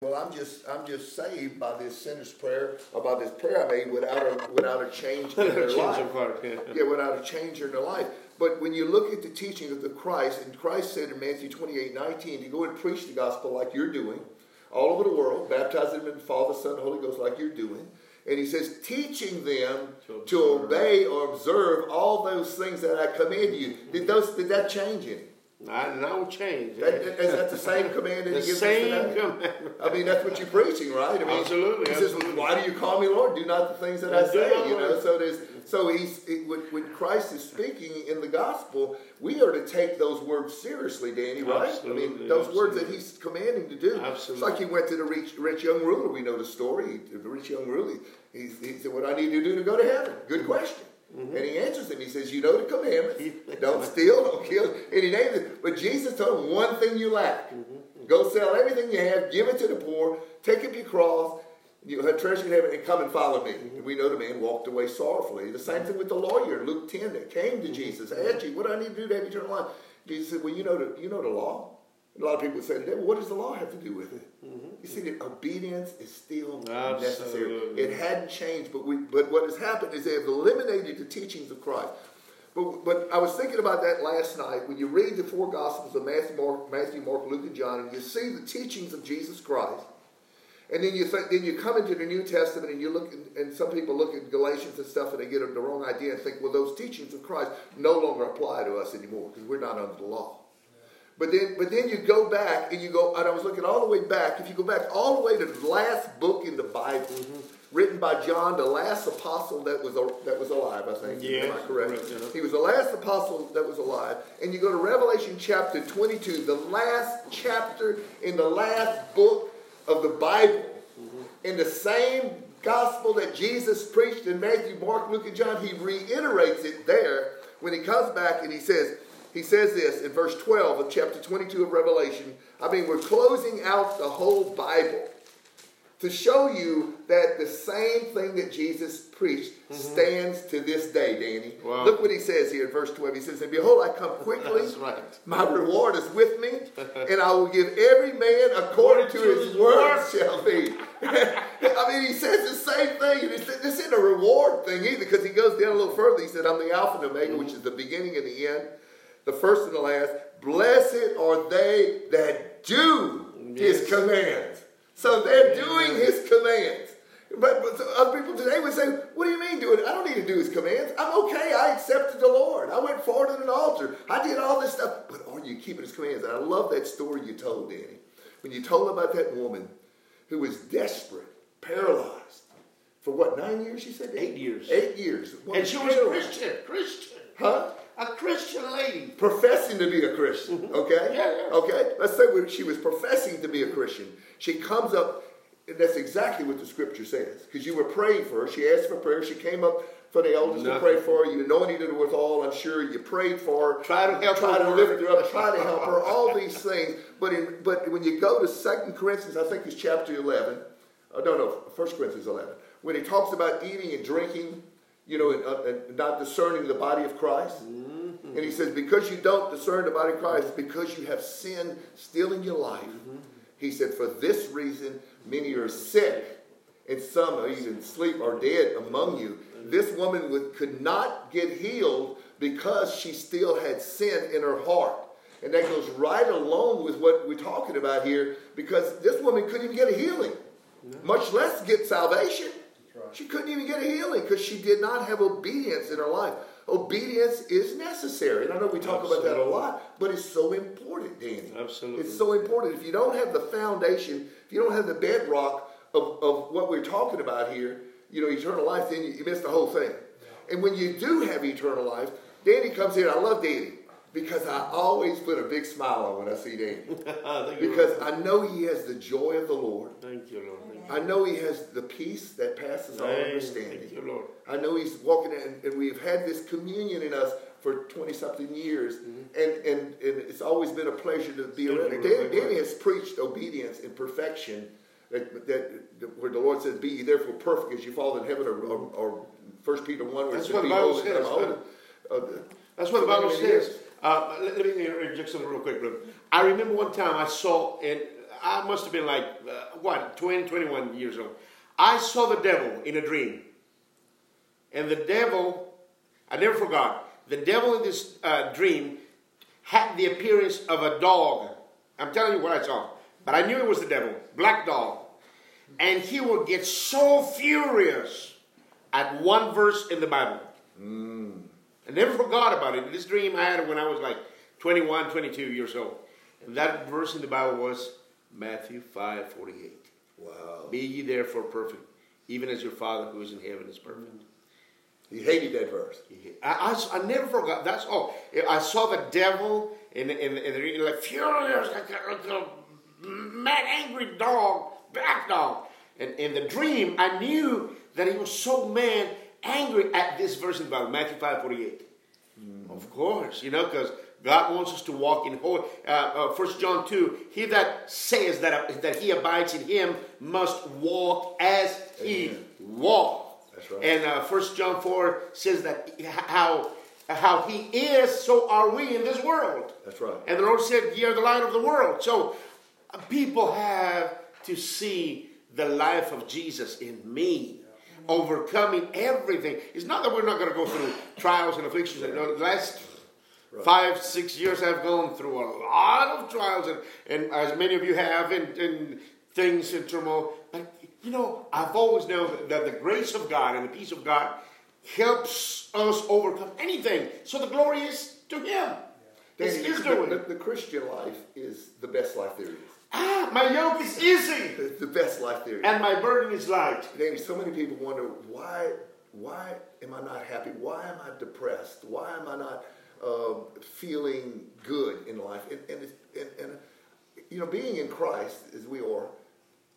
Well, I'm just I'm just saved by this sinner's prayer or by this prayer I made without a without a change in their life. yeah. Yeah, without a change in their life. But when you look at the teaching of the Christ, and Christ said in Matthew 28, 19, to go and preach the gospel like you're doing, all over the world, baptizing them in the Father, Son, and Holy Ghost like you're doing. And he says, teaching them To to, obey or observe all those things that I command you. Did those did that change any? I no change. That, that- is that the same command that the he gives same us today? commandment. I mean, that's what you're preaching, right? I mean, Absolutely, He says, absolutely. "Why do you call me Lord? Do not the things that I Do say." You know, Lord. so there's so he's it, when, when Christ is speaking in the gospel, we are to take those words seriously, Danny, right? I mean, those words that he's commanding to do. It's Absolutely. like he went to the rich, rich young ruler. We know the story. The rich young ruler. He, he said, "What I need to do to go to heaven?" Good question. Mm-hmm. And he answers him. He says, "You know the commandments: don't steal, don't kill." And he names it. But Jesus told him one thing you lack: Mm-hmm. go sell everything you have, give it to the poor, take up your cross. You have treasure in heaven, and come and follow me. Mm-hmm. And we know the man walked away sorrowfully. The same thing with the lawyer, Luke ten, that came Mm-hmm. to Jesus, asked you, "What do I need to do to have eternal life?" Jesus said, "Well, you know the you know the law." A lot of people say today, well, what does the law have to do with it? Mm-hmm. You see, that obedience is still necessary. It hadn't changed, but we but what has happened is they have eliminated the teachings of Christ. But, but I was thinking about that last night when you read the four Gospels of Matthew, Mark, Matthew, Mark, Luke, and John, and you see the teachings of Jesus Christ. And then you th- then you come into the New Testament and you look and, and some people look at Galatians and stuff and they get the wrong idea and think, well, those teachings of Christ no longer apply to us anymore because we're not under the law. But then, but then you go back and you go, and I was looking all the way back. If you go back all the way to the last book in the Bible, mm-hmm. written by John, the last apostle that was that was alive, I think. Yes, Am I correct? correct, yeah. He was the last apostle that was alive. And you go to Revelation chapter 22, the last chapter in the last book of the Bible. Mm-hmm. In the same gospel that Jesus preached in Matthew, Mark, Luke, and John, he reiterates it there when he comes back and he says, he says this in verse 12 of chapter 22 of Revelation. I mean, we're closing out the whole Bible to show you that the same thing that Jesus preached stands to this day, Danny. Wow. Look what he says here in verse 12. He says, And behold, I come quickly. That's right. My reward is with me, and I will give every man according to his word shall be. I mean, he says the same thing. This isn't a reward thing either, because he goes down a little further. He said, I'm the Alpha and Omega, which is the beginning and the end, the first and the last. Blessed are they that do his commands. So they're doing his commands. But, but other people today would say, What do you mean doing it? I don't need to do his commands. I'm okay. I accepted the Lord. I went forward at an altar. I did all this stuff. But are you keeping his commands? And I love that story you told, Danny. When you told about that woman who was desperate, paralyzed, for what, nine years, you said? Eight years. Eight years. And she was a Christian. Christian. Huh? A Christian lady. professing to be a Christian. Okay? Mm-hmm. Yeah, yeah. Okay? Let's say when she was professing to be a Christian. She comes up, and that's exactly what the scripture says. Because you were praying for her. She asked for prayer. She came up for the elders to pray for her. You anointed her with all, I'm sure. You prayed for her. Try to help Try her to work. lift her up. Try to help her. All these things. But in, but when you go to Second Corinthians, I think it's chapter 11. Oh, no, no, First Corinthians 11. When he talks about eating and drinking, you know, and, uh, and not discerning the body of Christ. And he says, because you don't discern the body of Christ, because you have sin still in your life. Mm-hmm. He said, for this reason, many are sick, and some are even sleep or dead among you. This woman would, could not get healed because she still had sin in her heart. And that goes right along with what we're talking about here, because this woman couldn't even get a healing, much less get salvation. She couldn't even get a healing because she did not have obedience in her life. Obedience is necessary. And I know we talk about that a lot, but it's so important, Danny. Absolutely. It's so important. If you don't have the foundation, if you don't have the bedrock of, of what we're talking about here, you know, eternal life, then you, you miss the whole thing. And when you do have eternal life, Danny comes here. I love Danny because I always put a big smile on when I see Danny. Because I know he has the joy of the Lord. Thank you, Lord. I know he has the peace that passes all understanding. you. I know he's walking in, and we've had this communion in us for 20 something years, and, and, and it's always been a pleasure to be around. you, And Danny. Has preached obedience and perfection, that, that, where the Lord says, Be ye therefore perfect as you fall in heaven, or, or, or 1 Peter 1, where it That's what the Bible holy as I'm says, Uh, That's what the Bible says. Uh, let, let me interject something real quick, brother. I remember one time I saw, and I must have been like, uh, what, 20, 21 years old. I saw the devil in a dream. And the devil, I never forgot, the devil in this uh, dream had the appearance of a dog. I'm telling you what I saw. But I knew it was the devil, black dog. And he would get so furious at one verse in the Bible. Mm. I never forgot about it. This dream I had when I was like 21, 22 years old. And that verse in the Bible was Matthew 5 48. Wow. Be ye therefore perfect, even as your Father who is in heaven is perfect. He hated that verse. I, I, I never forgot. That's all. I saw the devil in, in, in the like furious, like a, like a mad, angry dog, black dog. And in the dream, I knew that he was so mad, angry at this verse in the Bible, Matthew 5 48. Mm. Of course, you know, because God wants us to walk in holy. Uh, uh, John 2, he that says that, that he abides in him must walk as he walked. That's right. And uh, 1 John 4 says that how, how he is, so are we in this world. That's right. And the Lord said, Ye are the light of the world. So uh, people have to see the life of Jesus in me overcoming everything. It's not that we're not going to go through trials and afflictions. Yeah. The last right. five, six years I've gone through a lot of trials, and, and as many of you have, and, and things in turmoil. But you know, I've always known that the grace of God and the peace of God helps us overcome anything. So the glory is to Him. Yeah. It's His doing. The, the, Christian life is the best life there is. Ah, my yoke is easy. It's the best life there is. And my burden is light. Danny, so many people wonder why why am I not happy? Why am I depressed? Why am I not uh, feeling good in life? And, and, and, and, you know, being in Christ, as we are,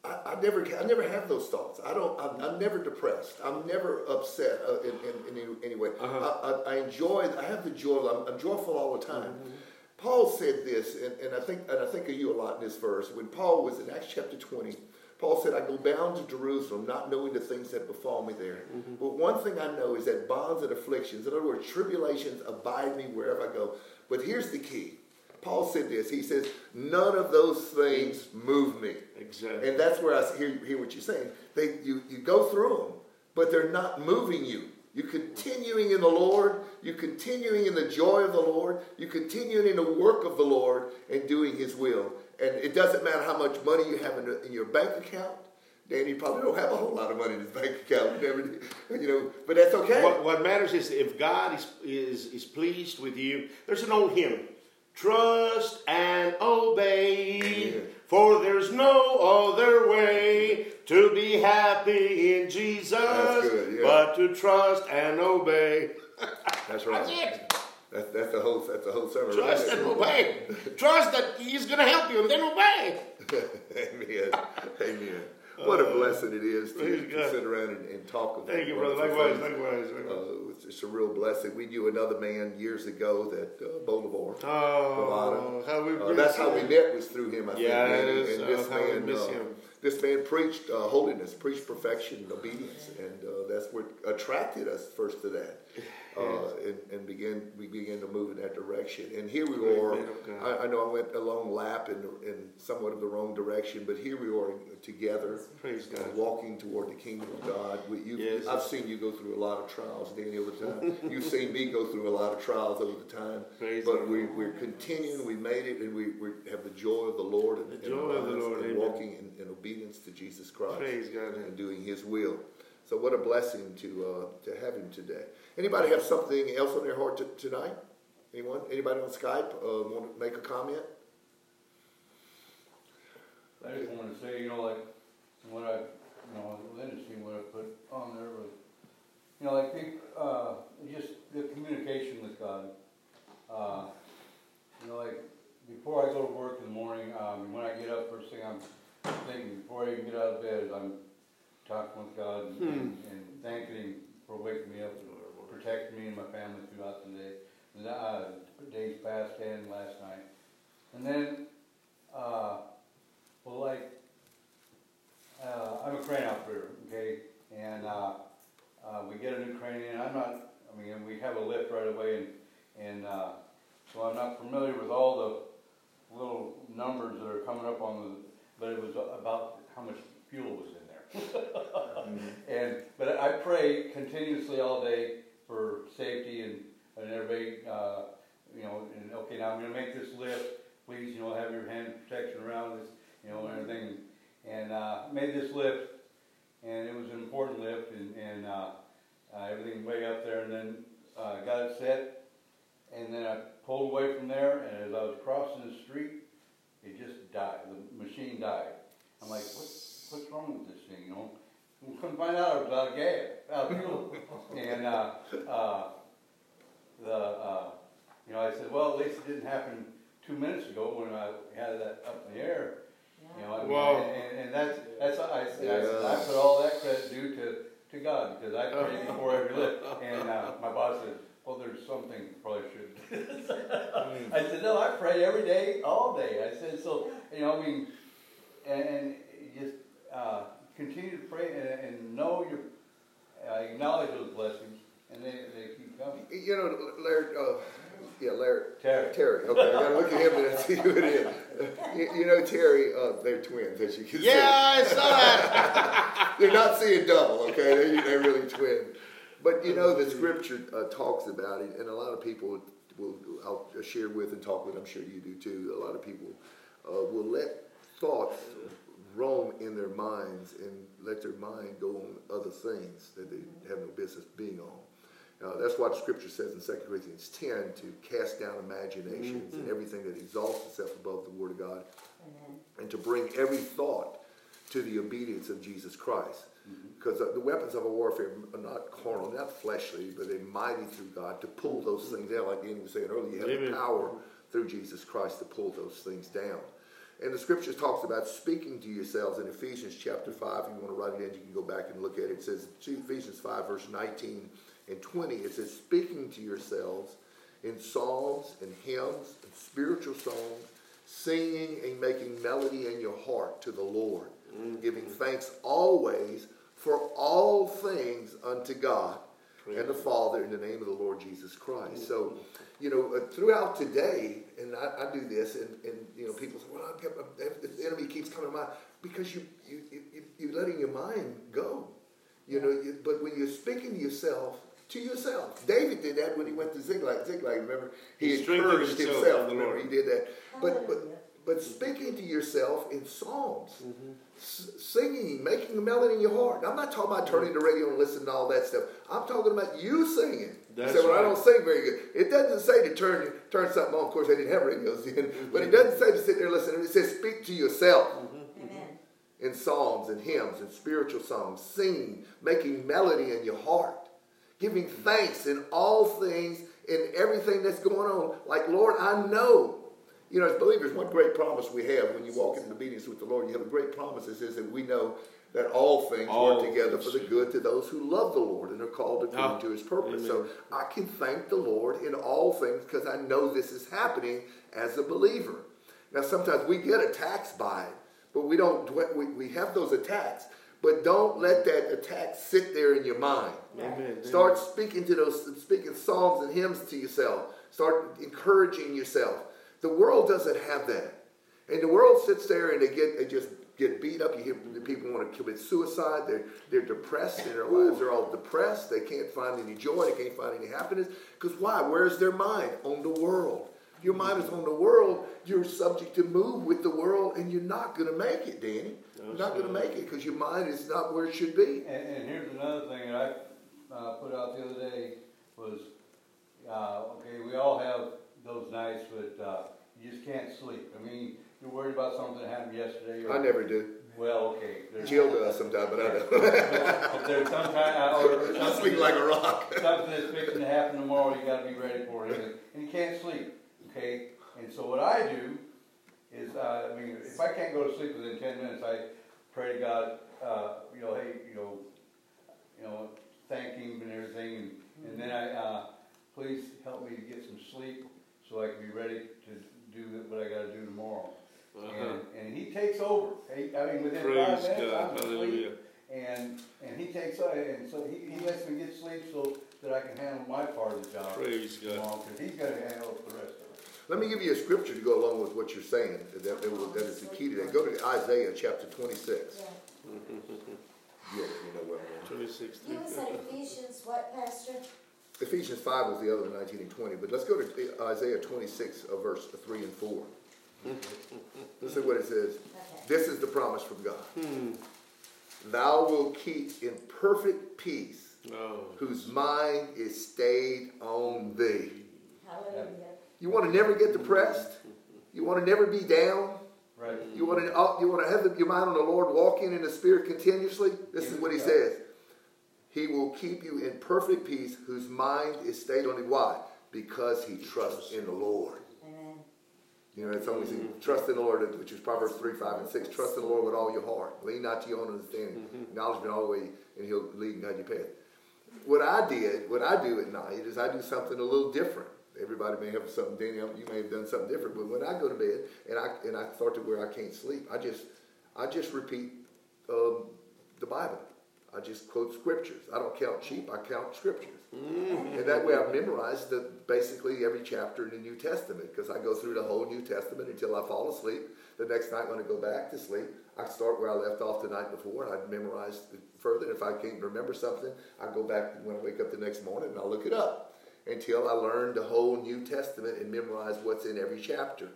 I, I, never, I never have those thoughts. I don't. I'm, I'm never depressed. I'm never upset uh, in, in, in, any, way. Uh-huh. I, I, enjoy. I have the joy. I'm, I'm joyful all the time. Mm-hmm. Paul said this, and, and I think and I think of you a lot in this verse. When Paul was in Acts chapter 20, Paul said, "I go bound to Jerusalem, not knowing the things that befall me there. Mm-hmm. But one thing I know is that bonds and afflictions, in other words, tribulations, abide me wherever I go. But here's the key." Paul said this. He says, None of those things move me. Exactly. And that's where I hear, hear what you're saying. They, you, you go through them, but they're not moving you. You're continuing in the Lord. You're continuing in the joy of the Lord. You're continuing in the work of the Lord and doing His will. And it doesn't matter how much money you have in, the, in your bank account. Danny probably don't have a whole lot of money in his bank account, you know, but that's okay. What, what matters is if God is, is, is pleased with you. There's an old hymn Trust and obey, for there's no other way to be happy in Jesus good, yeah. but to trust and obey. That's right. That's it. That's, that's the whole. That's the whole sermon. Trust right and obey. Trust that He's going to help you, and then obey. Amen. Amen. What a blessing it is to, to sit around and, and talk about. Thank you, brother. Likewise, likewise. likewise. Uh, it's, it's, a real blessing. We knew another man years ago that uh, Bolivar. Oh, how we uh, that's how we met was through him. I yeah, think. And, and this man, uh, this man preached uh, holiness, preached perfection and obedience, and uh, that's what attracted us first to that uh, and, and began we began to move in that direction. And here we are. I, I, know I went a long lap in, in somewhat of the wrong direction, but here we are together, Praise God. walking toward the kingdom of God. We, you, yes. I've seen you go through a lot of trials, Danny, over time. You've seen me go through a lot of trials over the time. Praise but we, we're continuing. We made it, and we, we have the joy of the Lord and, the joy of the Lord, and walking in, in, obedience to Jesus Christ. Praise God. And doing His will. So what a blessing to uh, to have him today. Anybody have something else on their heart t- tonight? Anyone? Anybody on Skype uh, want to make a comment? I just wanted to say, you know, like what I, you know, it was interesting what I put on there was, you know, like people, uh, just the communication with God. Uh, you know, like before I go to work in the morning, um, when I get up first thing, I'm thinking before I even get out of bed, is I'm talking with God and, hmm. and, thanking Him for waking me up and protecting me and my family throughout the day. And, uh, days past and last night. And then, uh, well, like, uh, I'm a crane operator, okay? And uh, uh, we get a new crane in. I'm not, I mean, we have a lift right away, and, and uh, so I'm not familiar with all the little numbers that are coming up on the but it was about how much fuel was in there. and but I pray continuously all day for safety and and everybody, uh, you know, and okay, now I'm going to make this lift. Please, you know, have your hand protection around this, you know, and everything. And uh, made this lift, and it was an important lift, and, and uh, uh, everything way up there, and then uh, got it set, and then I pulled away from there, and as I was crossing the street, it just died. The machine died. I'm like, what, what's wrong with this thing, you know? We couldn't find out it was out of gas, out of fuel. and uh, uh, the, uh, you know, I said, well, at least it didn't happen two minutes ago when I had that up in the air. You know, I mean, Wow. and, and that's that's I, I, said, I, I put all that credit due to, to God because I prayed before every lift. And uh, my boss said, well, there's something you probably should. I said, no, I pray every day, all day. I said, so you know, I mean, and, and just uh, continue to pray and, and know your uh, acknowledge those blessings, and they, they keep coming. You know, Larry, uh, yeah, Larry, Terry. Terry. Okay, I gotta look at him and see who it is. You, you know, Terry, uh, they're twins, as you can see. Yeah, I saw that. They're not seeing double, okay? They're, they're really twin. But you know, the scripture uh, talks about it, and a lot of people will, I'll share with and talk with, I'm sure you do too. A lot of people uh, will let thoughts roam in their minds and let their mind go on other things that they have no business being on. Uh, that's why the scripture says in 2 Corinthians 10 to cast down imaginations and everything that exalts itself above the word of God and to bring every thought to the obedience of Jesus Christ. Because uh, the weapons of our warfare are not carnal, not fleshly, but they're mighty through God to pull those things down. Like Danny was saying earlier, you have Amen. the power through Jesus Christ to pull those things down. And the scripture talks about speaking to yourselves in Ephesians chapter 5. If you want to write it in, you can go back and look at it. It says, Ephesians 5, verse 19 and 20, it says, speaking to yourselves in psalms and hymns and spiritual songs, singing and making melody in your heart to the Lord, mm-hmm. giving thanks always for all things unto God and the Father in the name of the Lord Jesus Christ. So, you know, uh, throughout today, and I, I do this, and, and you know, people say, "Well, I kept, the enemy keeps coming to mind," because you you you you letting your mind go. You know, you, but when you're speaking to yourself, to yourself, David did that when he went to Ziklag. Ziklag, remember, he, He encouraged himself himself. the remember, Lord. he did that. But but Hallelujah. But speaking to yourself in psalms, Mm-hmm. s- singing, making a melody in your heart. I'm not talking about turning the radio and listening to all that stuff. I'm talking about you singing. That's you say, well, I don't sing very good. It doesn't say to turn turn something on. Of course, they didn't have radios then, mm-hmm. but it doesn't say to sit there and listen. It says speak to yourself mm-hmm. Mm-hmm. Amen. in psalms and hymns and spiritual songs, singing, making melody in your heart, giving thanks in all things, in everything that's going on. Like, Lord, I know. You know, as believers, one great promise we have when you walk in obedience with the Lord, you have a great promise that says that we know that all things All work together for the good to those who love the Lord and are called according Ah, to his purpose. amen. So I can thank the Lord in all things because I know this is happening as a believer. Now, sometimes we get attacked by it, but we don't. We, we have those attacks, but don't let that attack sit there in your mind. Amen. Start speaking to those, speaking psalms and hymns to yourself. Start encouraging yourself. The world doesn't have that, and the world sits there and they get they just get beat up. You hear people want to commit suicide. They're they're depressed in their lives. They're all depressed. They can't find any joy. They can't find any happiness. Because why? Where's their mind? On the world. Your mind is on the world, you're subject to move with the world, and you're not going to make it, Danny. You're not going to make it because your mind is not where it should be. And, and here's another thing that I uh, put out the other day was, uh, okay, we all have those nights that uh, you just can't sleep. I mean, you're worried about something that happened yesterday. Or, I never do. Well, okay. there's- Jill does sometimes, but I don't. If there's some kind or I sleep like a rock. something that's fixing to happen tomorrow, you gotta be ready for it, and you can't sleep, okay? And so what I do is, uh, I mean, if I can't go to sleep within ten minutes, I pray to God, uh, you know, hey, you know, you know, thank Him and everything, and, and then I, uh, please help me to get some sleep so I can be ready to do what I gotta do tomorrow. Uh-huh. And, and he takes over. He, I mean, within Praise five minutes, God. I'm Hallelujah. asleep. And and he takes uh, and so he, he lets me get sleep so that I can handle my part of the job Praise God. tomorrow because he's got to handle the rest of it. Let me give you a scripture to go along with what you're saying. That, that, will- that is the key to that. Go to Isaiah chapter 26. Yeah. Yeah, you know where I'm going. 26. You said Ephesians, what, Pastor? Ephesians 5 was the other 19 and 20. But let's go to Isaiah 26, uh, verse 3 and 4. Listen to what it says. Okay. This is the promise from God. Thou wilt keep in perfect peace Oh. whose mind is stayed on thee. Hallelujah. You want to never get depressed? You want to never be down? Right. You want to uh, you want to have the, your mind on the Lord, walking in the Spirit continuously. This is what He says. He will keep you in perfect peace, whose mind is stayed on Him. Why? Because he trusts in the Lord. Amen. You know, it's only trust in the Lord, which is Proverbs three, five, and six. Trust in the Lord with all your heart. Lean not to your own understanding. Acknowledge me all the way, and He'll lead and guide your path. What I did, what I do at night, is I do something a little different. Everybody may have something. Daniel, you may have done something different. But when I go to bed and I and I start to where I can't sleep, I just I just repeat um, the Bible. I just quote scriptures. I don't count sheep. I count scriptures. Mm. And that way I've memorized the, basically every chapter in the New Testament because I go through the whole New Testament until I fall asleep. The next night when I go back to sleep, I start where I left off the night before and I memorize further. And if I can't remember something, I go back when I wake up the next morning and I'll look it up until I learn the whole New Testament and memorize what's in every chapter.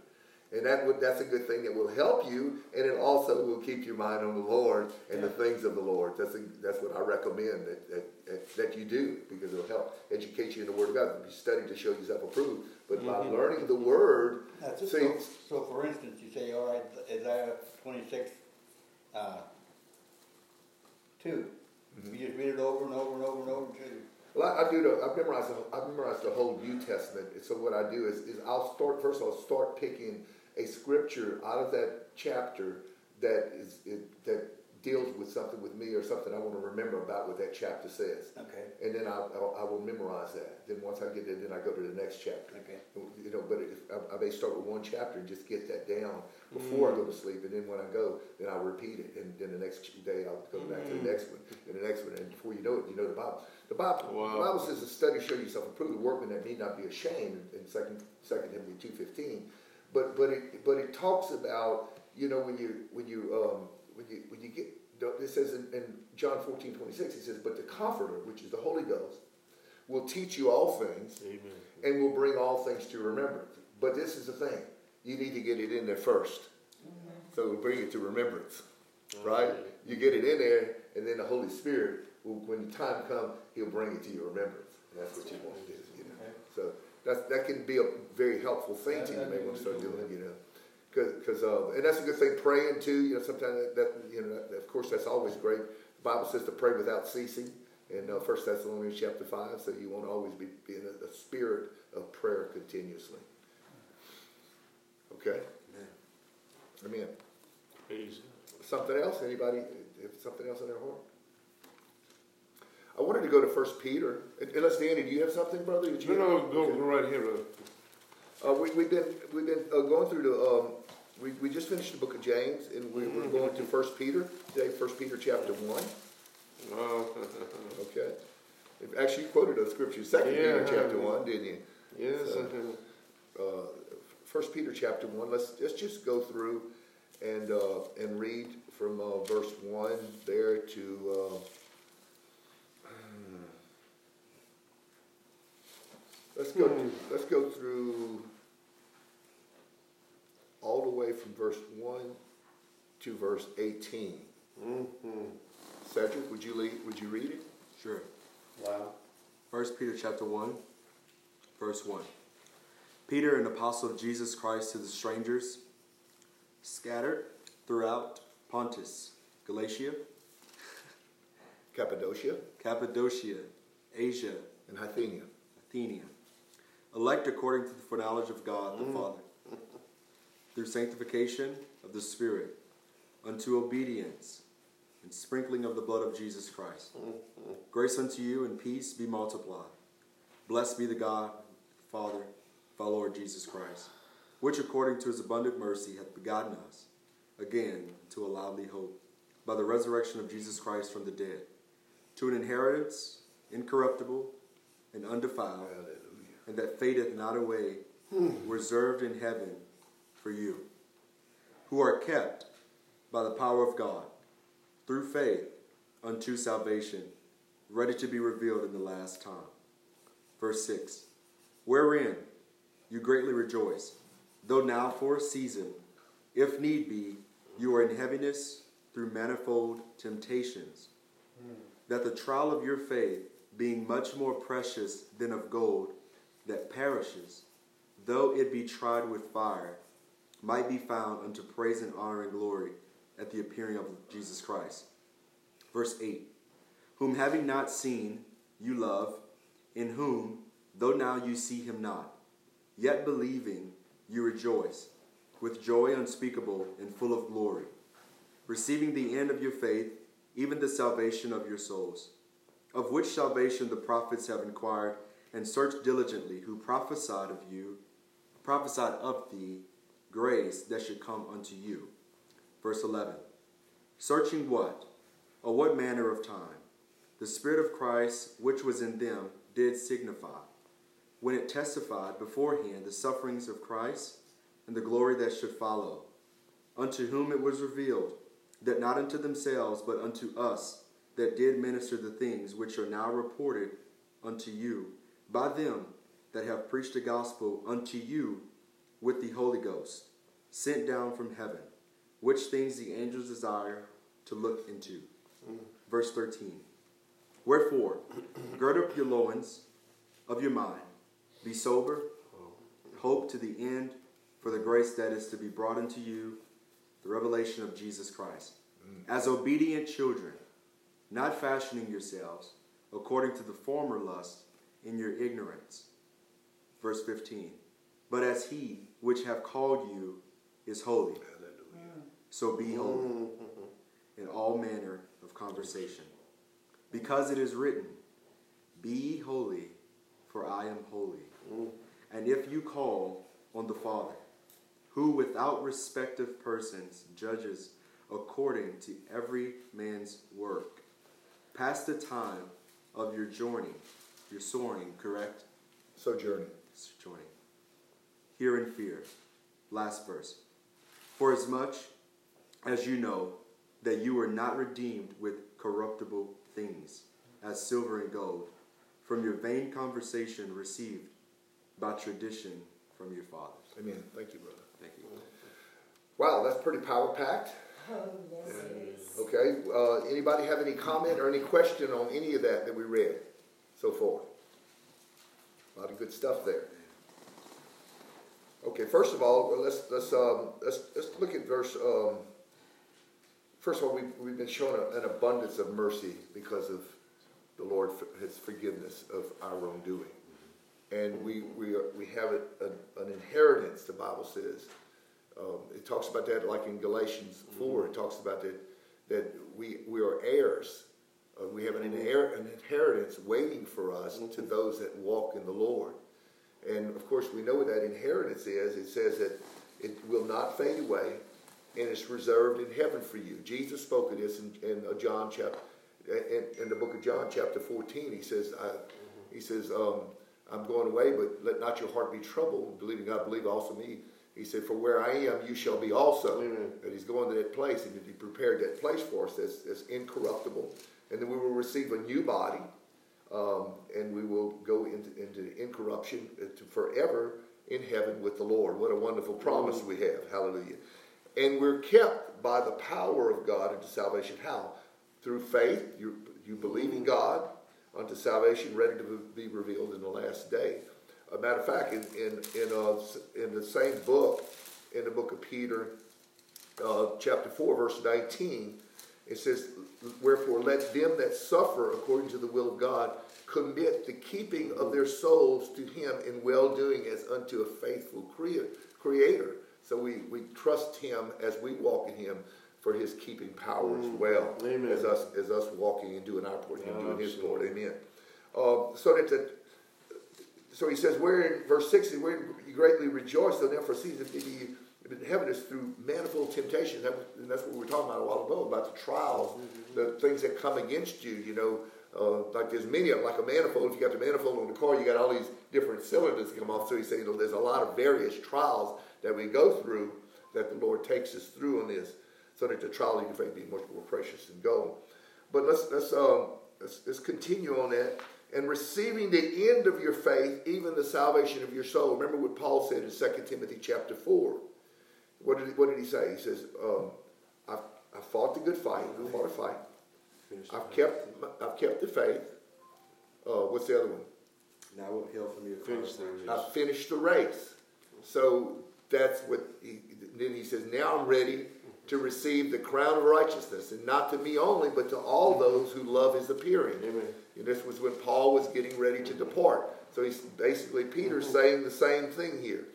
And that would, that's a good thing that will help you, and it also will keep your mind on the Lord and the things of the Lord. That's, a, that's what I recommend that, that, that, you do because it'll help educate you in the Word of God. You study to show yourself approved, but by learning the Word, see, So, so for instance, you say, all right, Isaiah twenty-six, uh, two. Mm-hmm. You just read it over and over and over and over until Well, I, I do. The, I've memorized. The, I've memorized the whole New Testament. So what I do is, is I'll start first. I'll start picking a scripture out of that chapter that is it, that deals with something with me or something I want to remember about what that chapter says. okay, And then I, I'll, I will memorize that. Then once I get it, then I go to the next chapter. okay. You know, but if, I, I may start with one chapter and just get that down before I mm. go to sleep, and then when I go, then I'll repeat it, and then the next day I'll go back to the mm. next one, and the next one, and before you know it, you know the Bible. The Bible, Wow. the Bible says, "The study show yourself approved, a workman that need not be ashamed." In Second Second Timothy two fifteen, but but it but it talks about you know when you when you um, when you when you get it says in, in John fourteen twenty six, he says, "But the Comforter, which is the Holy Ghost, will teach you all things." Amen. and will bring all things to remembrance. But this is the thing: you need to get it in there first, so it'll bring it to remembrance, right? You get it in there, and then the Holy Spirit, will, when the time comes, He'll bring it to your remembrance. And that's what you want to do, you know. So that's that can be a very helpful thing to you. You may want to start doing, you know. Because, uh, and that's a good thing. Praying too, you know. Sometimes that, that you know, that, of course, that's always great. The Bible says to pray without ceasing, in uh, First Thessalonians chapter five. So you want to always be, be in a, a spirit of prayer continuously. Okay. Amen. Praise Something else? Anybody? Something else in their heart? I wanted to go to First Peter. Unless Danny, do you have something, brother? No, no, go, Okay. right here, brother. Uh, we, we've been we've been uh, going through the um, we, we just finished the book of James and we, we're going to First Peter today. First Peter chapter one. Oh, Okay. Actually, you quoted those scriptures. Second Peter Yeah. chapter one, didn't you? yes. So- Uh, First Peter chapter one. Let's let's just go through and uh, and read from uh, verse one there to. Let's go. Hmm. Let's go through all the way from verse one to verse eighteen. Mm-hmm. Cedric, would you lead, Would you read it? Sure. Wow. First Peter chapter 1, verse 1. Peter, an apostle of Jesus Christ to the strangers scattered throughout Pontus, Galatia, Cappadocia Cappadocia, Asia, and Bithynia. Athenia, elect according to the foreknowledge of God the mm. Father, through sanctification of the Spirit, unto obedience and sprinkling of the blood of Jesus Christ. Grace unto you and peace be multiplied. Blessed be the God, Father, of our Lord Jesus Christ, which according to his abundant mercy hath begotten us again to a lively hope, by the resurrection of Jesus Christ from the dead, to an inheritance incorruptible and undefiled, Hallelujah. And that fadeth not away, reserved in heaven for you, who are kept by the power of God through faith unto salvation, ready to be revealed in the last time. Verse 6 Wherein you greatly rejoice, though now for a season, if need be, you are in heaviness through manifold temptations, hmm. that the trial of your faith, being much more precious than of gold that perishes, though it be tried with fire, might be found unto praise and honor and glory at the appearing of Jesus Christ. Verse 8 Whom having not seen, you love, in whom, though now you see him not, yet believing, you rejoice, with joy unspeakable and full of glory, receiving the end of your faith, even the salvation of your souls, of which salvation the prophets have inquired and search diligently, who prophesied of you, prophesied of the grace that should come unto you. Verse 11 Searching what? Or what manner of time? The Spirit of Christ, which was in them, did signify, when it testified beforehand the sufferings of Christ and the glory that should follow, unto whom it was revealed, that not unto themselves, but unto us, that did minister the things which are now reported unto you by them that have preached the gospel unto you with the Holy Ghost, sent down from heaven, which things the angels desire to look into. Verse 13. Wherefore, gird up your loins of your mind, be sober, hope to the end for the grace that is to be brought unto you, the revelation of Jesus Christ. As obedient children, not fashioning yourselves according to the former lust in your ignorance. Verse 15. But as he which have called you is holy, so be holy in all manner of conversation. Because it is written, Be holy, for I am holy. Mm. And if you call on the Father, who without respect of persons judges according to every man's work, pass the time of your journey, your soaring, correct? Sojourning. Joining. Hear and fear. Last verse. For as much as you know that you were not redeemed with corruptible things, as silver and gold, from your vain conversation received by tradition from your fathers. Amen. Thank you, brother. Thank you. Wow, that's pretty power packed. Oh, yes, it is. Okay. Uh, anybody have any comment or any question on any of that that we read so forth. A lot of good stuff there. Okay. First of all, let's let's um, let's let's look at verse. Um, first of all, we've we've been shown a, an abundance of mercy because of the Lord His forgiveness of our wrongdoing, and we we are, we have it, an, an inheritance. The Bible says. Um, it talks about that like in Galatians 4, it talks about that, that we, we are heirs. Uh, we have an, inher- an inheritance waiting for us to those that walk in the Lord. And of course, we know what that inheritance is. It says that it will not fade away and it's reserved in heaven for you. Jesus spoke of this in, in uh, John chapter, in, in the book of John, chapter 14. He says, I, he says, um, I'm going away, but let not your heart be troubled. Believing God, believe also me. He said, For where I am, you shall be also. Amen. And he's going to that place, and he prepared that place for us that's, that's incorruptible. And then we will receive a new body, um, and we will go into, into incorruption uh, forever in heaven with the Lord. What a wonderful promise we have. Hallelujah. And we're kept by the power of God into salvation. How? Through faith, you, you believe in God unto salvation, ready to be revealed in the last day. A matter of fact, in in in, uh, in the same book, in the book of Peter, uh, chapter four, verse nineteen, it says, "Wherefore let them that suffer according to the will of God commit the keeping of their souls to Him in well doing, as unto a faithful creator." So we we trust Him as we walk in Him for His keeping power as well Amen. as us as us walking and doing our part, Him doing His part. Amen. Uh, so that the so he says, where in verse 60, where you greatly rejoice, though now for season be ye in heaven is through manifold temptation. That, and that's what we were talking about a while ago, about the trials, the things that come against you, you know, Uh, like there's many of them, like a manifold. If you got the manifold on the car, you got all these different cylinders come off. So he's saying you know, there's a lot of various trials that we go through that the Lord takes us through on this, so that the trial of your faith be much more precious than gold. But let's let's um, let's, let's continue on that and receiving the end of your faith, even the salvation of your soul. Remember what Paul said in 2 Timothy chapter 4. What did, what did he say? He says, um, I've, I fought the good fight. I fought a fight. I've the kept, I've kept the faith. Uh, what's the other one? Now will hail from you. Finish the race. I've finished the race. So that's what he, then he says, now I'm ready to receive the crown of righteousness, and not to me only, but to all those who love his appearing. Amen. And this was when Paul was getting ready to depart. So he's basically Peter's saying the same thing here.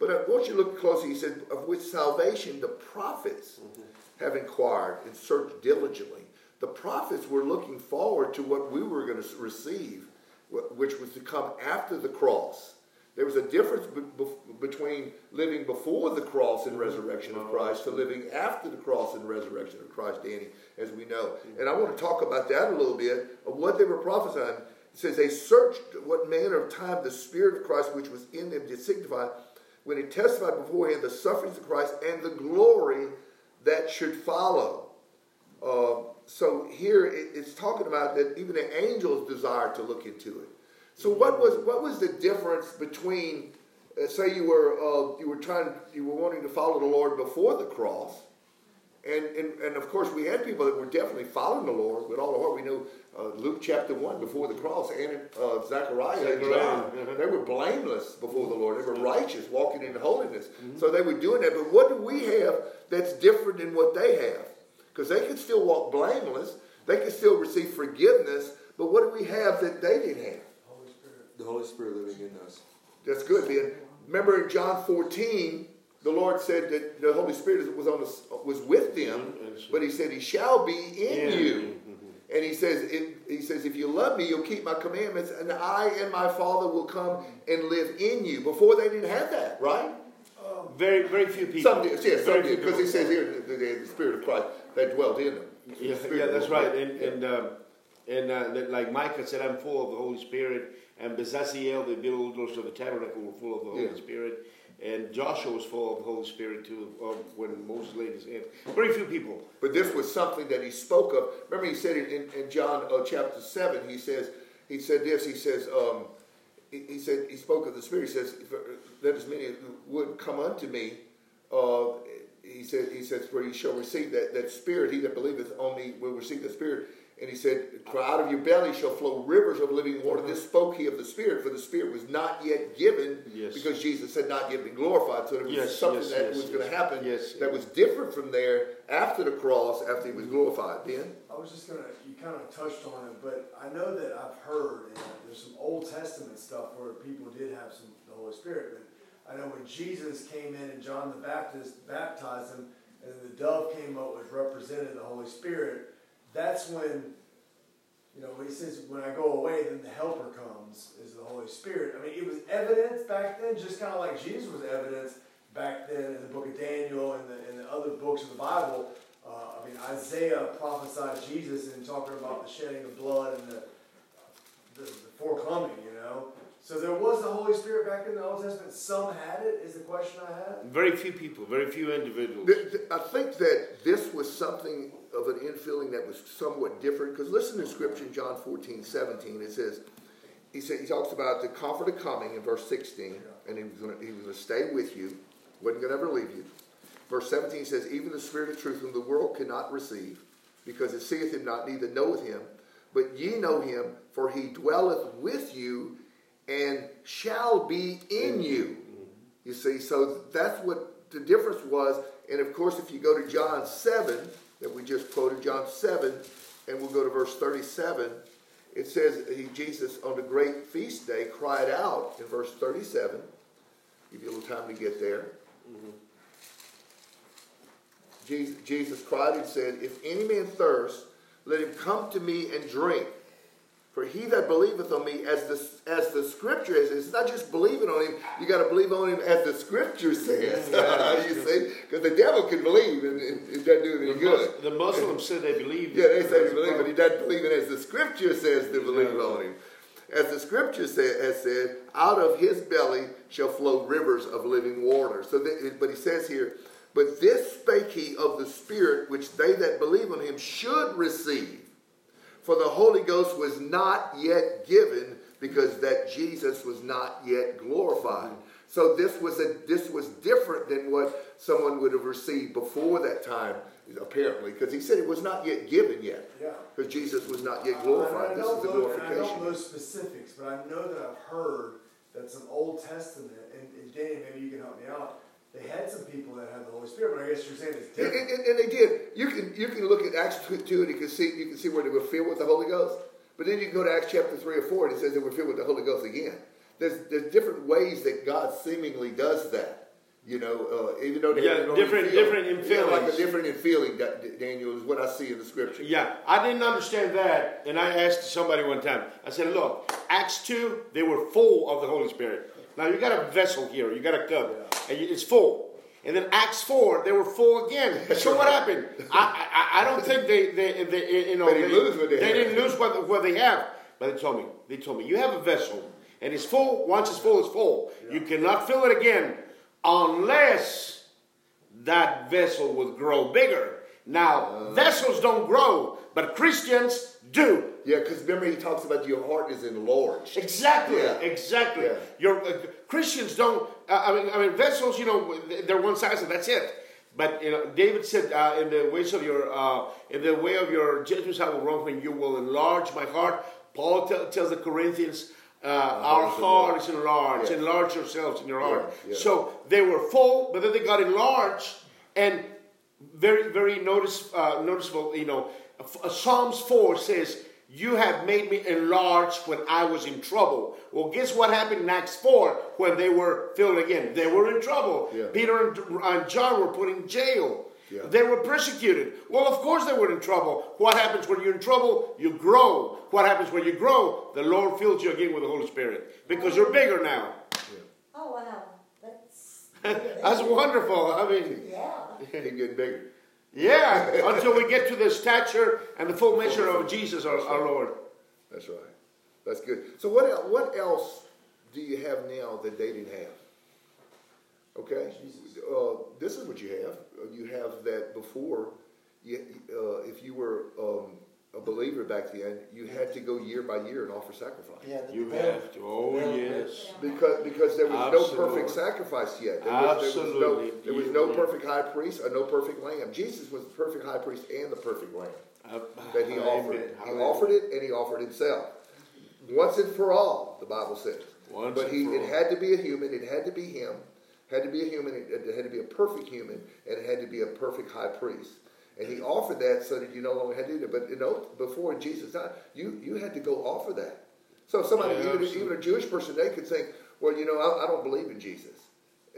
But uh, I want you to look closely. He said, of which salvation the prophets mm-hmm. have inquired and searched diligently. The prophets were looking forward to what we were going to receive, which was to come after the cross. There was a difference be- bef- between living before the cross and mm-hmm. resurrection of oh, Christ to living after the cross and resurrection of Christ, Danny, as we know. Mm-hmm. And I want to talk about that a little bit of what they were prophesying. It says they searched what manner of time the Spirit of Christ which was in them did signify when he testified beforehand the sufferings of Christ and the glory that should follow. Uh, so here it, it's talking about that even the angels desire to look into it. So what was what was the difference between, uh, say you were uh, you were trying you were wanting to follow the Lord before the cross, and, and and of course we had people that were definitely following the Lord with all the heart. We know uh, Luke chapter one before the cross, and uh, Zechariah and John, uh-huh. they were blameless before the Lord. They were righteous, walking in holiness. So they were doing that. But what do we have that's different than what they have? Because they could still walk blameless. They could still receive forgiveness. But what do we have that they didn't have? The Holy Spirit living in us. That's good, Ben. Remember in John 14, the Lord said that the Holy Spirit was on the, was with them, but He said He shall be in In you. And He says, it, He says, if you love Me, you'll keep My commandments, and I and My Father will come and live in you. Before they didn't have that, right? Very, very few people. Some did, yes, some did, because He says here the, the, the Spirit of Christ that dwelt in them. Yeah, yeah, that's right. And Yeah. and um, and uh, like Micah said, I'm full of the Holy Spirit. And Bezalel, the builders of the tabernacle, were full of the Holy Yeah. Spirit. And Joshua was full of the Holy Spirit too. Uh, when Moses laid his hand. very few people. But this was something that he spoke of. Remember, he said in, in, John uh, chapter seven. He says, he said this. He says, um, he, he said he spoke of the Spirit. He says, "Let as many would come unto me." Uh, he said, he says, "For he shall receive that that Spirit. He that believeth on me will receive the Spirit." And he said, "For out of your belly shall flow rivers of living water." This spoke he of the Spirit, for the Spirit was not yet given, Yes. because Jesus had not yet been glorified. So it was Yes, something yes, that yes, was going to yes. happen Yes. that was different from there after the cross, after he was glorified. Ben? I was just gonna, you kind of touched on it, but I know that I've heard, and there's some Old Testament stuff where people did have some, the Holy Spirit, but I know when Jesus came in and John the Baptist baptized him, and the dove came up which represented the Holy Spirit, that's when, you know, he says, when I go away, then the helper comes, is the Holy Spirit. I mean, it was evidence back then, just kind of like Jesus was evidence back then in the book of Daniel and the, and the other books of the Bible. Uh, I mean, Isaiah prophesied Jesus and talking about the shedding of blood and the, the, the forecoming, you know. So there was the Holy Spirit back in the Old Testament. Some had it, is the question I have. Very few people. Very few individuals. Th- th- I think that this was something of an infilling that was somewhat different. Because listen to scripture in John 14, 17. It says, he, said, he talks about the comforter coming in verse 16, and he was going to he was gonna stay with you, wasn't going to ever leave you. Verse 17 says, Even the Spirit of truth, whom the world cannot receive, because it seeth him not, neither knoweth him, but ye know him, for he dwelleth with you and shall be in you. You see, so that's what the difference was. And of course, if you go to John 7, that we just quoted, John 7, and we'll go to verse 37, it says he, Jesus on the great feast day cried out in verse 37. Give you a little time to get there. Mm-hmm. Jesus, Jesus cried and said, If any man thirst, let him come to me and drink. For he that believeth on me, as the as the scripture is, it's not just believing on him. You got to believe on him as the scripture says. you see, because the devil can believe and it, doesn't do any The, good. Mus- the Muslims said they believe. Yeah, they say they believe, but he doesn't believe it as the scripture says to believe on him. As the scripture say, has said, out of his belly shall flow rivers of living water. So, that, but he says here, but this spake he of the Spirit, which they that believe on him should receive. For the Holy Ghost was not yet given, because that Jesus was not yet glorified. So this was a this was different than what someone would have received before that time, apparently, because he said it was not yet given yet. Yeah. Because Jesus was not yet glorified. This is the and I don't know specifics, but I know that I've heard that some Old Testament, and, and Danny, maybe you can help me out. They had some people that had the Holy Spirit, but I guess you're saying it's And, different. and- and they did. You can you can look at Acts two two and you can see you can see where they were filled with the Holy Ghost. But then you can go to Acts chapter three or four and it says they were filled with the Holy Ghost again. There's there's different ways that God seemingly does that. You know, uh, even though they Yeah, different- feel- different in yeah, like a different in feeling. Daniel is what I see in the scripture. Yeah, I didn't understand that, and I asked somebody one time. I said, "Look, Acts two, they were full of the Holy Spirit. Now you got a vessel here, you got a cup, and you- it's full. And then Acts four, they were full again. So what happened? I, I, I don't think they, they, they you know, They didn't lose what they had. didn't lose what, what they have. But they told me, they told me, you have a vessel, and it's full. Once it's full, it's full. You cannot fill it again unless that vessel would grow bigger. Now, vessels don't grow, but Christians do. Yeah, because remember he talks about your heart is enlarged. Exactly, Yeah. exactly. Yeah. Your uh, Christians don't. Uh, I mean, I mean, vessels. You know, they're one size, and that's it. But you know, David said, uh, "In the ways of your, uh, in the way of your judgments, I will run when you will enlarge my heart." Paul tell, tells the Corinthians, uh, "Our heart is enlarged. Yeah. Enlarge yourselves in your heart." So they were full, but then they got enlarged, and very, very notice, uh, noticeable. You know, uh, Psalms four says, "You have made me enlarge when I was in trouble." Well, guess what happened in Acts four when they were filled again? They were in trouble. Yeah. Peter and, and John were put in jail. Yeah. They were persecuted. Well, of course they were in trouble. What happens when you're in trouble? You grow. What happens when you grow? The Lord fills you again with the Holy Spirit because you're bigger now. Oh, wow. That's. Wonderful. I mean, Yeah. Getting bigger. Yeah, until we get to the stature and the full measure of Jesus our, our Lord. That's right. That's good. So what else, what else do you have now that they didn't have? Okay, uh, this is what you have. Uh, You have that before. You, uh, if you were um, a believer back then, you had to go year by year and offer sacrifice. Yeah, the You veil- have to. Oh, yes. Because because there was no perfect sacrifice yet. There was, Absolutely. There was no, there was no perfect high priest or no perfect lamb. Jesus was the perfect high priest and the perfect lamb Uh, that he offered. He offered it and he offered himself. Once and for all, the Bible says. Once but and he for it all. had to be a human, it had to be him, had to be a human, it it had to be a perfect human, and it had to be a perfect high priest. And he offered that so that you no longer had to do that. But you know, before in Jesus' time, you, you had to go offer that. So somebody, Yeah, even, even a Jewish person, they could think, well, you know, I, I don't believe in Jesus.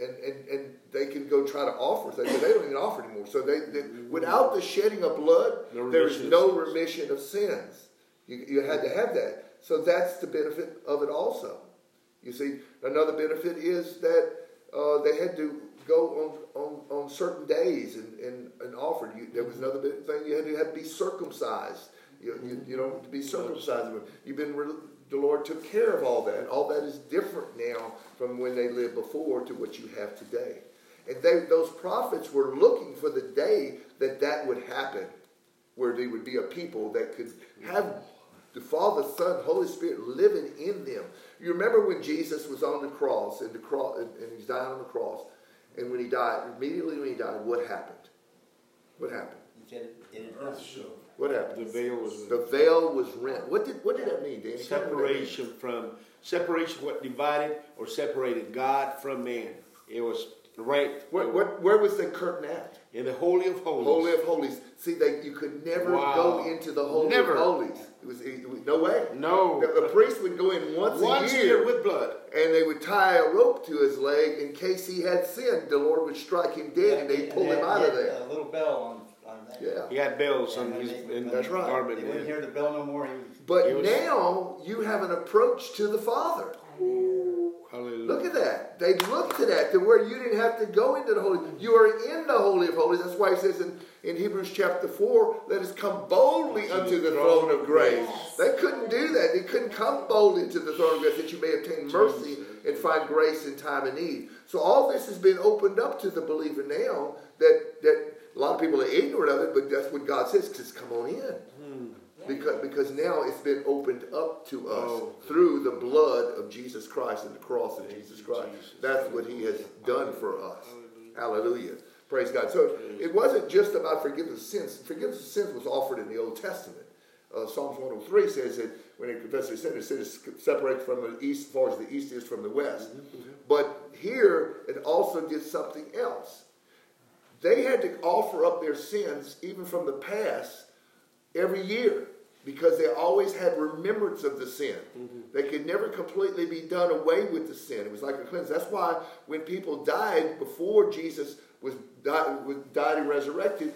And, and, and they can go try to offer things, but they don't even offer anymore. So they, they without the shedding of blood, No there is no remission of sins. You, you had to have that. So that's the benefit of it also. You see, another benefit is that uh, they had to go on, on, on certain days and, and, and offer. You, there was mm-hmm. another thing, you had to, have to be circumcised. You, you, mm-hmm. you know, to be circumcised. You've been, re- the Lord took care of all that. All that is different now from when they lived before to what you have today. And they, those prophets were looking for the day that that would happen, where there would be a people that could have the Father, Son, Holy Spirit living in them. You remember when Jesus was on the cross and the cross and, and he's dying on the cross, and when he died, immediately when he died, what happened? What happened? He said, Earth done. What happened? The veil was The veil was rent. What did what did that mean, Danny? Tell me what that means. separation from separation. What divided or separated God from man? It was right. What, what, where was the curtain at? In the holy of holies. Holy of Holies. See, they, you could never Wow. go into the Holy Never. of Holies. It was, it was no way. No. The, the priest would go in once, Once a a year, year with blood. and they would tie a rope to his leg in case he had sinned. The Lord would strike him dead, and they'd pull they him had- out they of had there. A little bell on, on Yeah. He had bells And on his they- in That's right. garment. They wouldn't hear the bell no more. He was But It was- now you have an approach to the Father. Hallelujah. Look at that. They look to that to where you didn't have to go into the holy. You are in the holy of holies. That's why he says in, in Hebrews chapter four, "Let us come boldly unto the throne of grace." Yes. They couldn't do that. They couldn't come boldly to the throne of grace that you may obtain mercy and find grace in time of need. So all this has been opened up to the believer now. That that a lot of people are ignorant of it, but that's what God says. Just come on in. Hmm. Because, because now it's been opened up to us Oh. through the blood of Jesus Christ and the cross of Jesus Christ. That's what He has done for us. Hallelujah. Praise God. So it wasn't just about forgiveness of sins. Forgiveness of sins was offered in the Old Testament. Uh, Psalms 103 says that when they confess their sin, it says separate from the east as far as the east is from the west. But here it also did something else. They had to offer up their sins even from the past every year because they always had remembrance of the sin. They could never completely be done away with the sin. It was like a cleanse. That's why when people died before Jesus was died, was died and resurrected,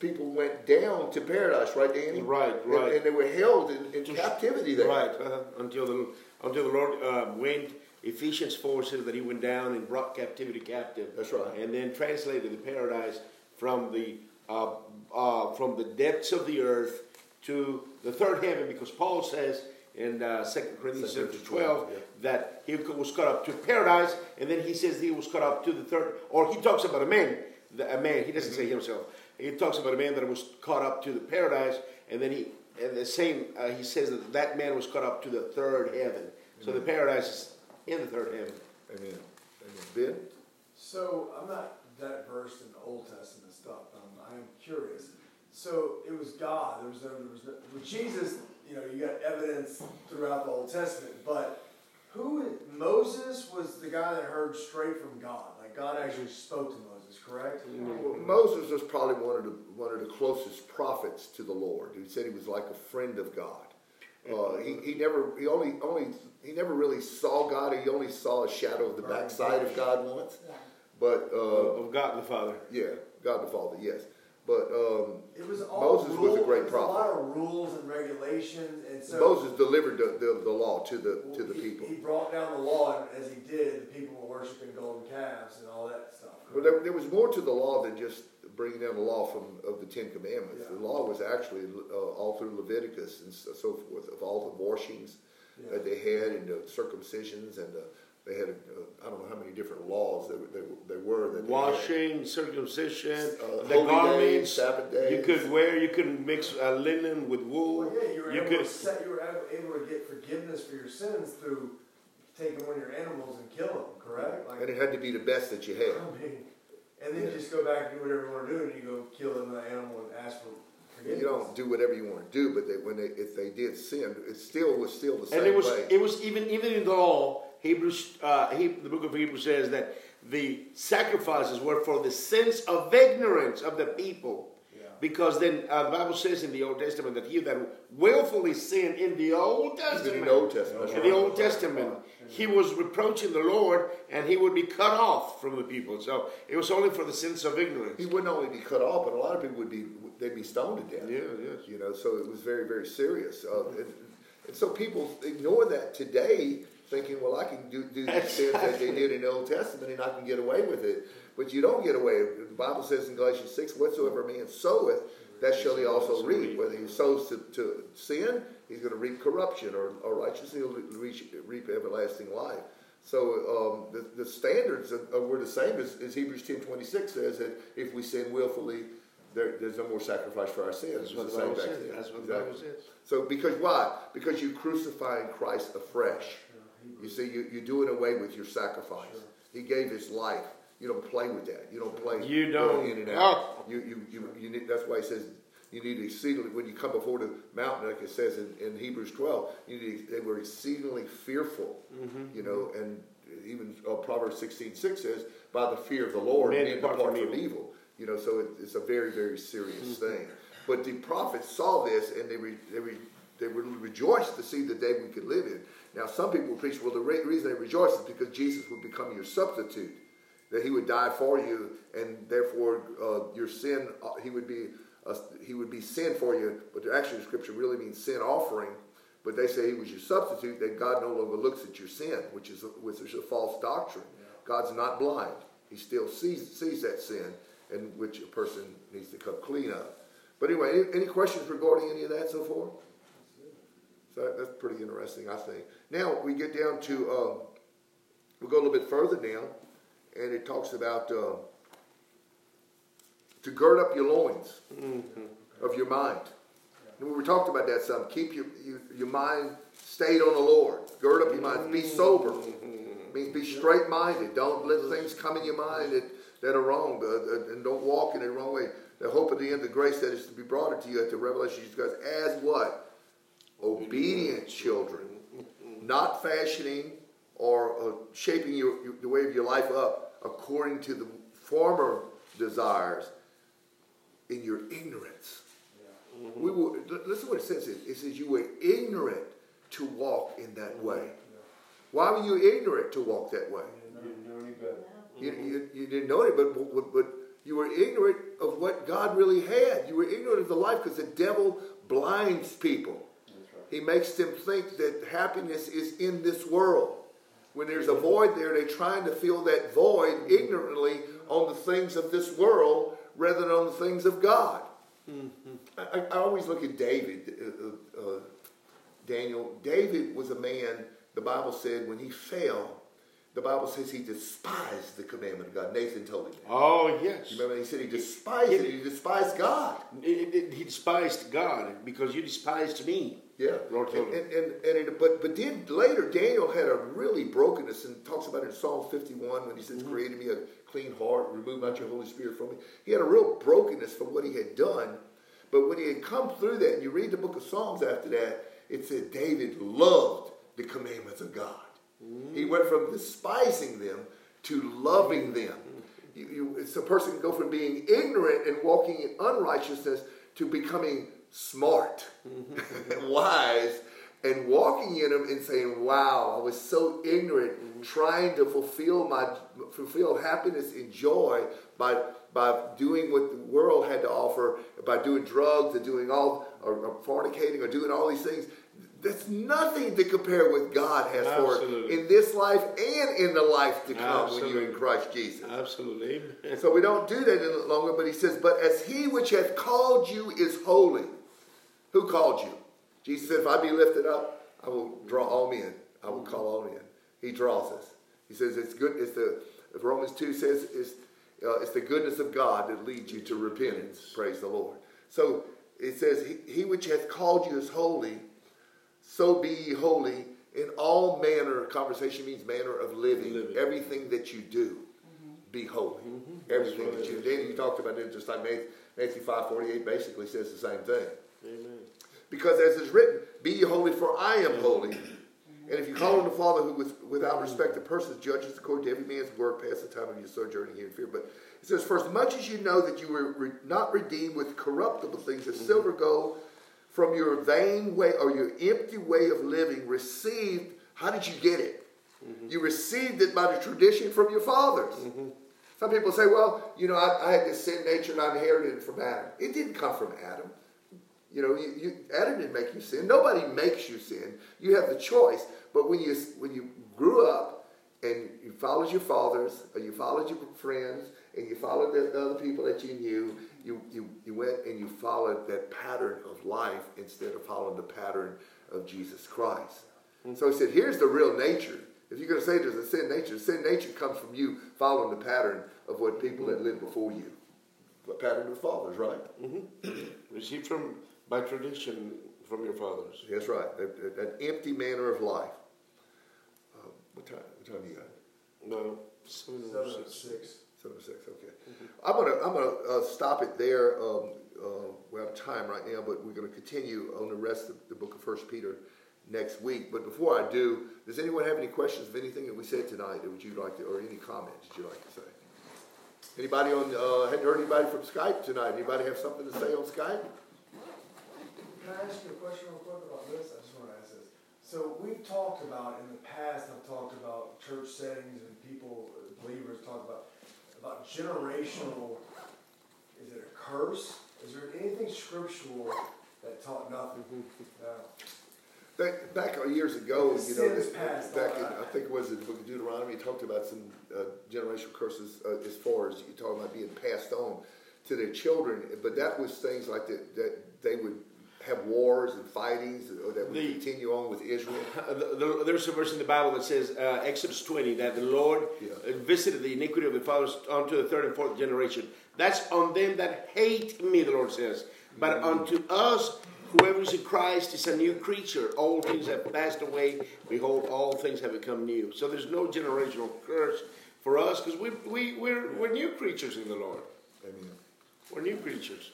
people went down to paradise, right, Danny? Right, And- right. And, they were held in, in To- captivity there. Right, uh, until the until the Lord uh, went. Ephesians four says that He went down and brought captivity captive. That's right. And then translated the paradise from the uh, uh, from the depths of the earth to the third heaven, because Paul says in uh, 2 Corinthians Second chapter 12 12, yeah. that he was caught up to paradise, and then he says he was caught up to the third, or he talks about a man, the, a man, he doesn't say himself, he talks about a man that was caught up to the paradise, and then he, and the same, uh, he says that that man was caught up to the third heaven. So the paradise is in the third heaven. Amen. Amen. Ben? So I'm not that versed in the Old Testament stuff. Um, I am curious. So it was God. There was no, there was no, with Jesus. You know, you got evidence throughout the Old Testament, but who Moses was the guy that heard straight from God. Like God actually spoke to Moses, correct? Well, Moses was probably one of the one of the closest prophets to the Lord. He said he was like a friend of God. Uh, he, he never he only only he never really saw God. He only saw a shadow of the backside of God once. But uh, of God the Father. yeah, God the Father, yes. But um, It was all Moses was a great prophet. A lot of rules and regulations, and so Moses delivered the, the, the law to the to the he, people. He brought down the law, and as he did, the people were worshiping golden calves and all that stuff. Well, there, there was more to the law than just bringing down the law from of the Ten Commandments. Yeah. The law was actually uh, all through Leviticus and so so forth of all the washings Yeah. that they had and the circumcisions and the, they had uh, I don't know how many different laws that they, they were that they had. Washing, circumcision, Uh, the garments. days, Sabbath days. You could wear, you could mix uh, linen with wool. Well, yeah, you were You able could- to set, you were able able to get forgiveness for your sins through taking one of your animals and kill them, correct? Like, and it had to be the best that you had. I mean, and then you just go back and do whatever you want to do, and you go kill another animal and ask for forgiveness. You don't do whatever you want to do, but they, when they if they did sin, it still was still the same and it was way. it was even even in the law hebrews uh, he, the book of hebrews says that the sacrifices were for the sins of ignorance of the people. Yeah. because then uh, the bible says in the old testament that he that willfully sinned in the old testament in the Old Testament, in the old testament. he was reproaching the lord and he would be cut off from the people. So it was only for the sins of ignorance. He wouldn't only be cut off, but a lot of people would be they'd be stoned to death. yeah yes. You know, so it was very, very serious. Uh, and, and so people ignore that today, thinking, well, I can do, do the sins that they did in the Old Testament and I can get away with it. But you don't get away. The Bible says in Galatians 6, whatsoever man soweth, that shall he also reap. Whether he sows to, to sin, he's going to reap corruption, or, or righteousness, he'll reach, reap everlasting life. So um, the, the standards are, are, were the same as, as Hebrews 10 26 says that if we sin willfully, there, there's no more sacrifice for our sins. that's what the bible says that's what the bible says So because why? Because you crucifying Christ afresh. You see, you, you're doing away with your sacrifice. He gave his life. You don't play with that. You don't play You don't. in and out. You, you, you, you need, that's why he says you need exceedingly, when you come before the mountain, like it says in, in Hebrews 12, you need, they were exceedingly fearful, Mm-hmm. you know, and even uh, Proverbs 16, 6 says, by the fear of the Lord, Men men depart depart from from evil. evil. You know, so it, it's a very, very serious Mm-hmm. thing. But the prophets saw this and they, re, they, re, they were rejoiced to see the day we could live in. Now, some people preach, well, the re- reason they rejoice is because Jesus would become your substitute, that he would die for you, and therefore uh, your sin, uh, he would be a, he would be sin for you, but actually the scripture really means sin offering. But they say he was your substitute, that God no longer looks at your sin, which is a, which is a false doctrine. God's not blind. He still sees, sees that sin, and which a person needs to come clean of. But anyway, any, any questions regarding any of that so far? So that, that's pretty interesting, I think. Now we get down to, um, we'll go a little bit further now, and it talks about uh, to gird up your loins of your mind. And we talked about that some. Keep your, your, your mind stayed on the Lord. Gird up your mind. Be sober. means be straight minded. Don't let things come in your mind that, that are wrong, uh, and don't walk in the wrong way. The hope of the end, the grace that is to be brought into you at the revelation of Jesus Christ as what? Obedient children. Not fashioning or uh, shaping your, your, the way of your life up according to the former desires in your ignorance. We were, l- listen what it says. It says you were ignorant to walk in that way. Why were you ignorant to walk that way? You Didn't do any better. You, you, you didn't know it, but, but, but you were ignorant of what God really had. You were ignorant of the life because the devil blinds people. He makes them think that happiness is in this world. When there's a void there, they're trying to fill that void ignorantly on the things of this world rather than on the things of God. I, I I always look at David, uh, uh, uh, Daniel. David was a man, the Bible said, when he fell, the Bible says he despised the commandment of God. Nathan told him that. Oh, yes. You remember he said he despised it, he despised God. It- it- he despised God because you despised me. Yeah, Lord and, told and, and, but but then later Daniel had a really brokenness and talks about it in Psalm 51 when he says, Mm-hmm. "Created me a clean heart, remove not your Holy Spirit from me." He had a real brokenness from what he had done, but when he had come through that, and you read the book of Psalms after that, it said David loved the commandments of God. He went from despising them to loving them. You, you, it's a person can go from being ignorant and walking in unrighteousness to becoming smart and wise and walking in them and saying, "Wow, I was so ignorant, trying to fulfill my fulfill happiness and joy by by doing what the world had to offer, by doing drugs and doing all or, or fornicating or doing all these things." That's nothing to compare with God has for us in this life and in the life to come when you're in Christ Jesus. Absolutely. So we don't do that any longer, but he says, But as he which hath called you is holy. Who called you? Jesus said, If I be lifted up, I will draw all men. I will call all men. He draws us. He says it's good. It's the if Romans two says it's uh, it's the goodness of God that leads you to repentance. Praise the Lord. So it says, he, he which hath called you is holy, so be ye holy in all manner. Conversation means manner of living. Living. Everything that you do, be holy. Everything that you do. You talked about it just like Matthew, Matthew five forty eight basically says the same thing. Amen. Because as it's written, be ye holy, for I am holy. And if you call on the Father who with, without respect of persons judges according to every man's work past the time of your sojourning here in fear. But it says, For as much as you know that you were re- not redeemed with corruptible things as mm-hmm. silver, gold, from your vain way or your empty way of living, received, how did you get it? Mm-hmm. You received it by the tradition from your fathers. Mm-hmm. Some people say, well, you know, I, I had this sin nature and I inherited it from Adam. It didn't come from Adam. You know, you, you, Adam didn't make you sin. Nobody makes you sin. You have the choice. But when you when you grew up and you followed your fathers, or you followed your friends, and you followed the other people that you knew, you, you, you went and you followed that pattern of life instead of following the pattern of Jesus Christ. Mm-hmm. So he said, here's the real nature. If you're going to say there's a sin nature, the sin nature comes from you following the pattern of what people that lived before you. The pattern of the fathers, right? Mm-hmm. Received from by tradition from your fathers. That's right. That, that- that empty manner of life. Um, what time? What time you got? No. Seven Seven or six. six. Seven six. Okay. I'm gonna I'm gonna uh, stop it there. Um, uh, we have time right now, but we're gonna continue on the rest of the book of First Peter next week. But before I do, does anyone have any questions of anything that we said tonight that would you like to, or any comments that you'd like to say? Anybody on? Uh, hadn't heard anybody from Skype tonight? Anybody have something to say on Skype? Can I ask you a question real quick about this? I just want to ask this. So we've talked about in the past. I've talked about church settings and people, believers, talk about about generational. Is it a curse Is there anything scriptural that taught nothing? No. Back, back years ago, you know, past back in. I think it was in the book of Deuteronomy, it talked about some uh, generational curses uh, as far as you talking about being passed on to their children. But that was things like that, that they would have wars and fightings that would continue on with Israel. The- the- There's a verse in the Bible that says, uh, Exodus 20, that the Lord Yeah. visited the iniquity of the fathers unto the third and fourth generation. That's on them that hate me, the Lord says. But unto us, whoever is in Christ is a new creature. All things have passed away. Behold, all things have become new. So there's no generational curse for us because we, we, we're, we're new creatures in the Lord. Amen. We're new creatures.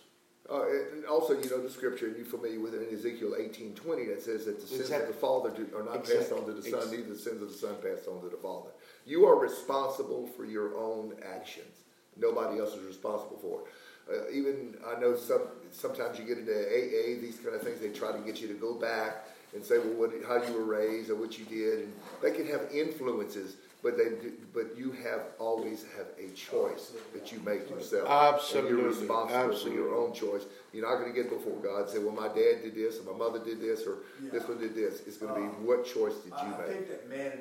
Uh, and also, you know the scripture, and you're familiar with it in Ezekiel 18:20 that says that the sins Exactly. of the father do, are not passed on to the son, Ex- neither the sins of the son passed on to the father. You are responsible for your own actions. Nobody else is responsible for it. Uh, even I know some sometimes you get into AA, these kind of things. They try to get you to go back and say, well, what, how you were raised or what you did, and they can have influences. But they, do, but you have always have a choice that you make yourself. And Absolutely. you're responsible for your own choice. You're not going to get before God and say, well, my dad did this, or my mother did this, or this one did this. It's going to be Um, what choice did you I make? I think that man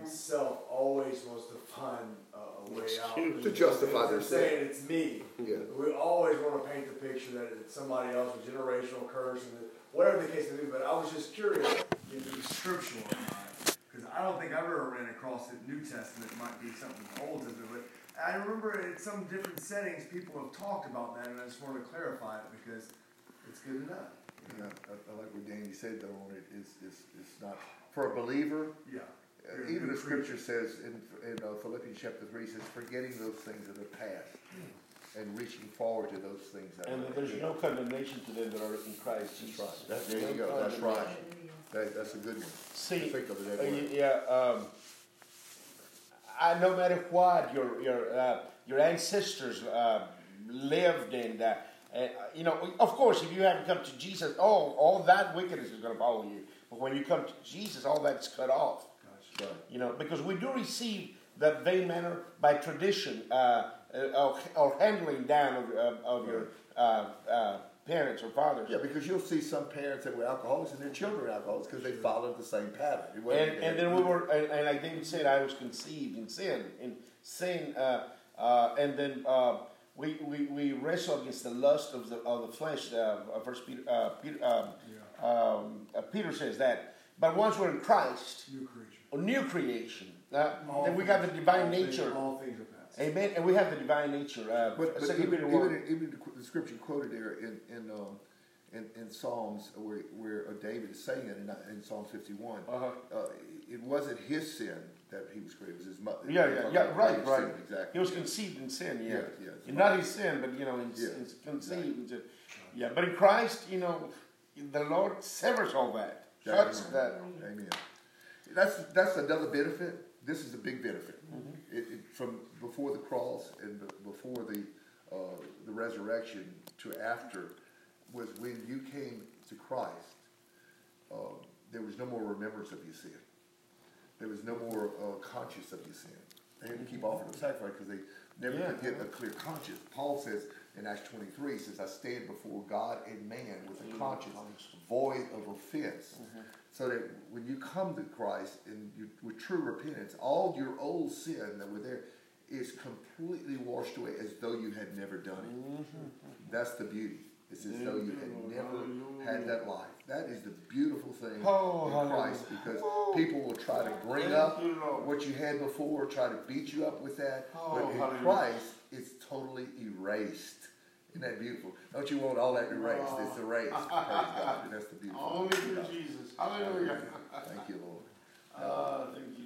himself always wants to find uh, a way out. Excuse- To justify their sin. saying it's me. Yeah. We always want to paint the picture that it's somebody else, a generational curse, and whatever the case may be. But I was just curious if it was scriptural or not. Because I don't think I've ever ran across it. New Testament it might be something Old Testament, but I remember in some different settings people have talked about that, and I just wanted to clarify it because it's good enough. Yeah, I, I like what Danny said though on it. Is it's, it's not for a believer. Yeah. Uh, even the scripture says in, in uh, Philippians chapter three says, forgetting those things that are past and reaching forward to those things that And are. there's no condemnation to them that are in Christ That's Jesus. right. That, there you go. That's right. That, that's a good one. See, Think of it uh, that way. yeah, um, I, no matter what your your uh, your ancestors uh, lived in, uh, uh, you know, of course, if you haven't come to Jesus, all all that wickedness is going to follow you. But when you come to Jesus, all that's cut off. Right. You know, because we do receive that vain manner by tradition uh, or, or handling down of, of, of your uh, uh, parents or fathers. Yeah, because you'll see some parents that were alcoholics and their children were alcoholics because they followed the same pattern. And, and then we were, and, and like David said, I was conceived in sin, in sin, uh, uh, and then uh, we, we, we wrestle against the lust of the of the flesh. Uh, uh, First Peter, uh, Peter, um, um, uh, Peter says that. But once we're in Christ, New creature. a new creation, uh, then we got the divine all things- nature. all things are. Amen. And we have the divine nature. Uh, But, but Second even, even, one. even the, scripture quoted there in in, um, in, in Psalms where, where uh, David is saying it in, in Psalm 51, Uh-huh. uh, it wasn't his sin that he was created, it was his mother. Yeah, yeah, yeah, right, right. sin, Exactly. He was conceived in sin, yeah. Yes, yes. And Not his sin, but you know, in, Yeah, in conceived. into- Yeah, but in Christ, you know, the Lord severs all that, Yeah, amen. that. Amen. That's that's another benefit. This is a big benefit. Mm-hmm. It, it, from before the cross and before the uh, the resurrection to after was when you came to Christ. Uh, there was no more remembrance of your sin. There was no more uh, conscious of your sin. They had to keep offering the sacrifice because they never Yeah. could get a clear conscience. Paul says in Acts 23, he says, I stand before God and man with a conscience void of offense. So that when you come to Christ and you, with true repentance, all your old sin that were there is completely washed away as though you had never done it. That's the beauty. It's as though you had never had that life. That is the beautiful thing Oh, in. Christ because people will try to bring up Thank you, Lord. what you had before, try to beat you up with that. Oh, but in. Christ, it's totally erased. Isn't that beautiful? Don't you want all that erased? It's erased. Praise God. That's the beautiful. Only through Jesus. Hallelujah. Thank you, Lord. Ah, thank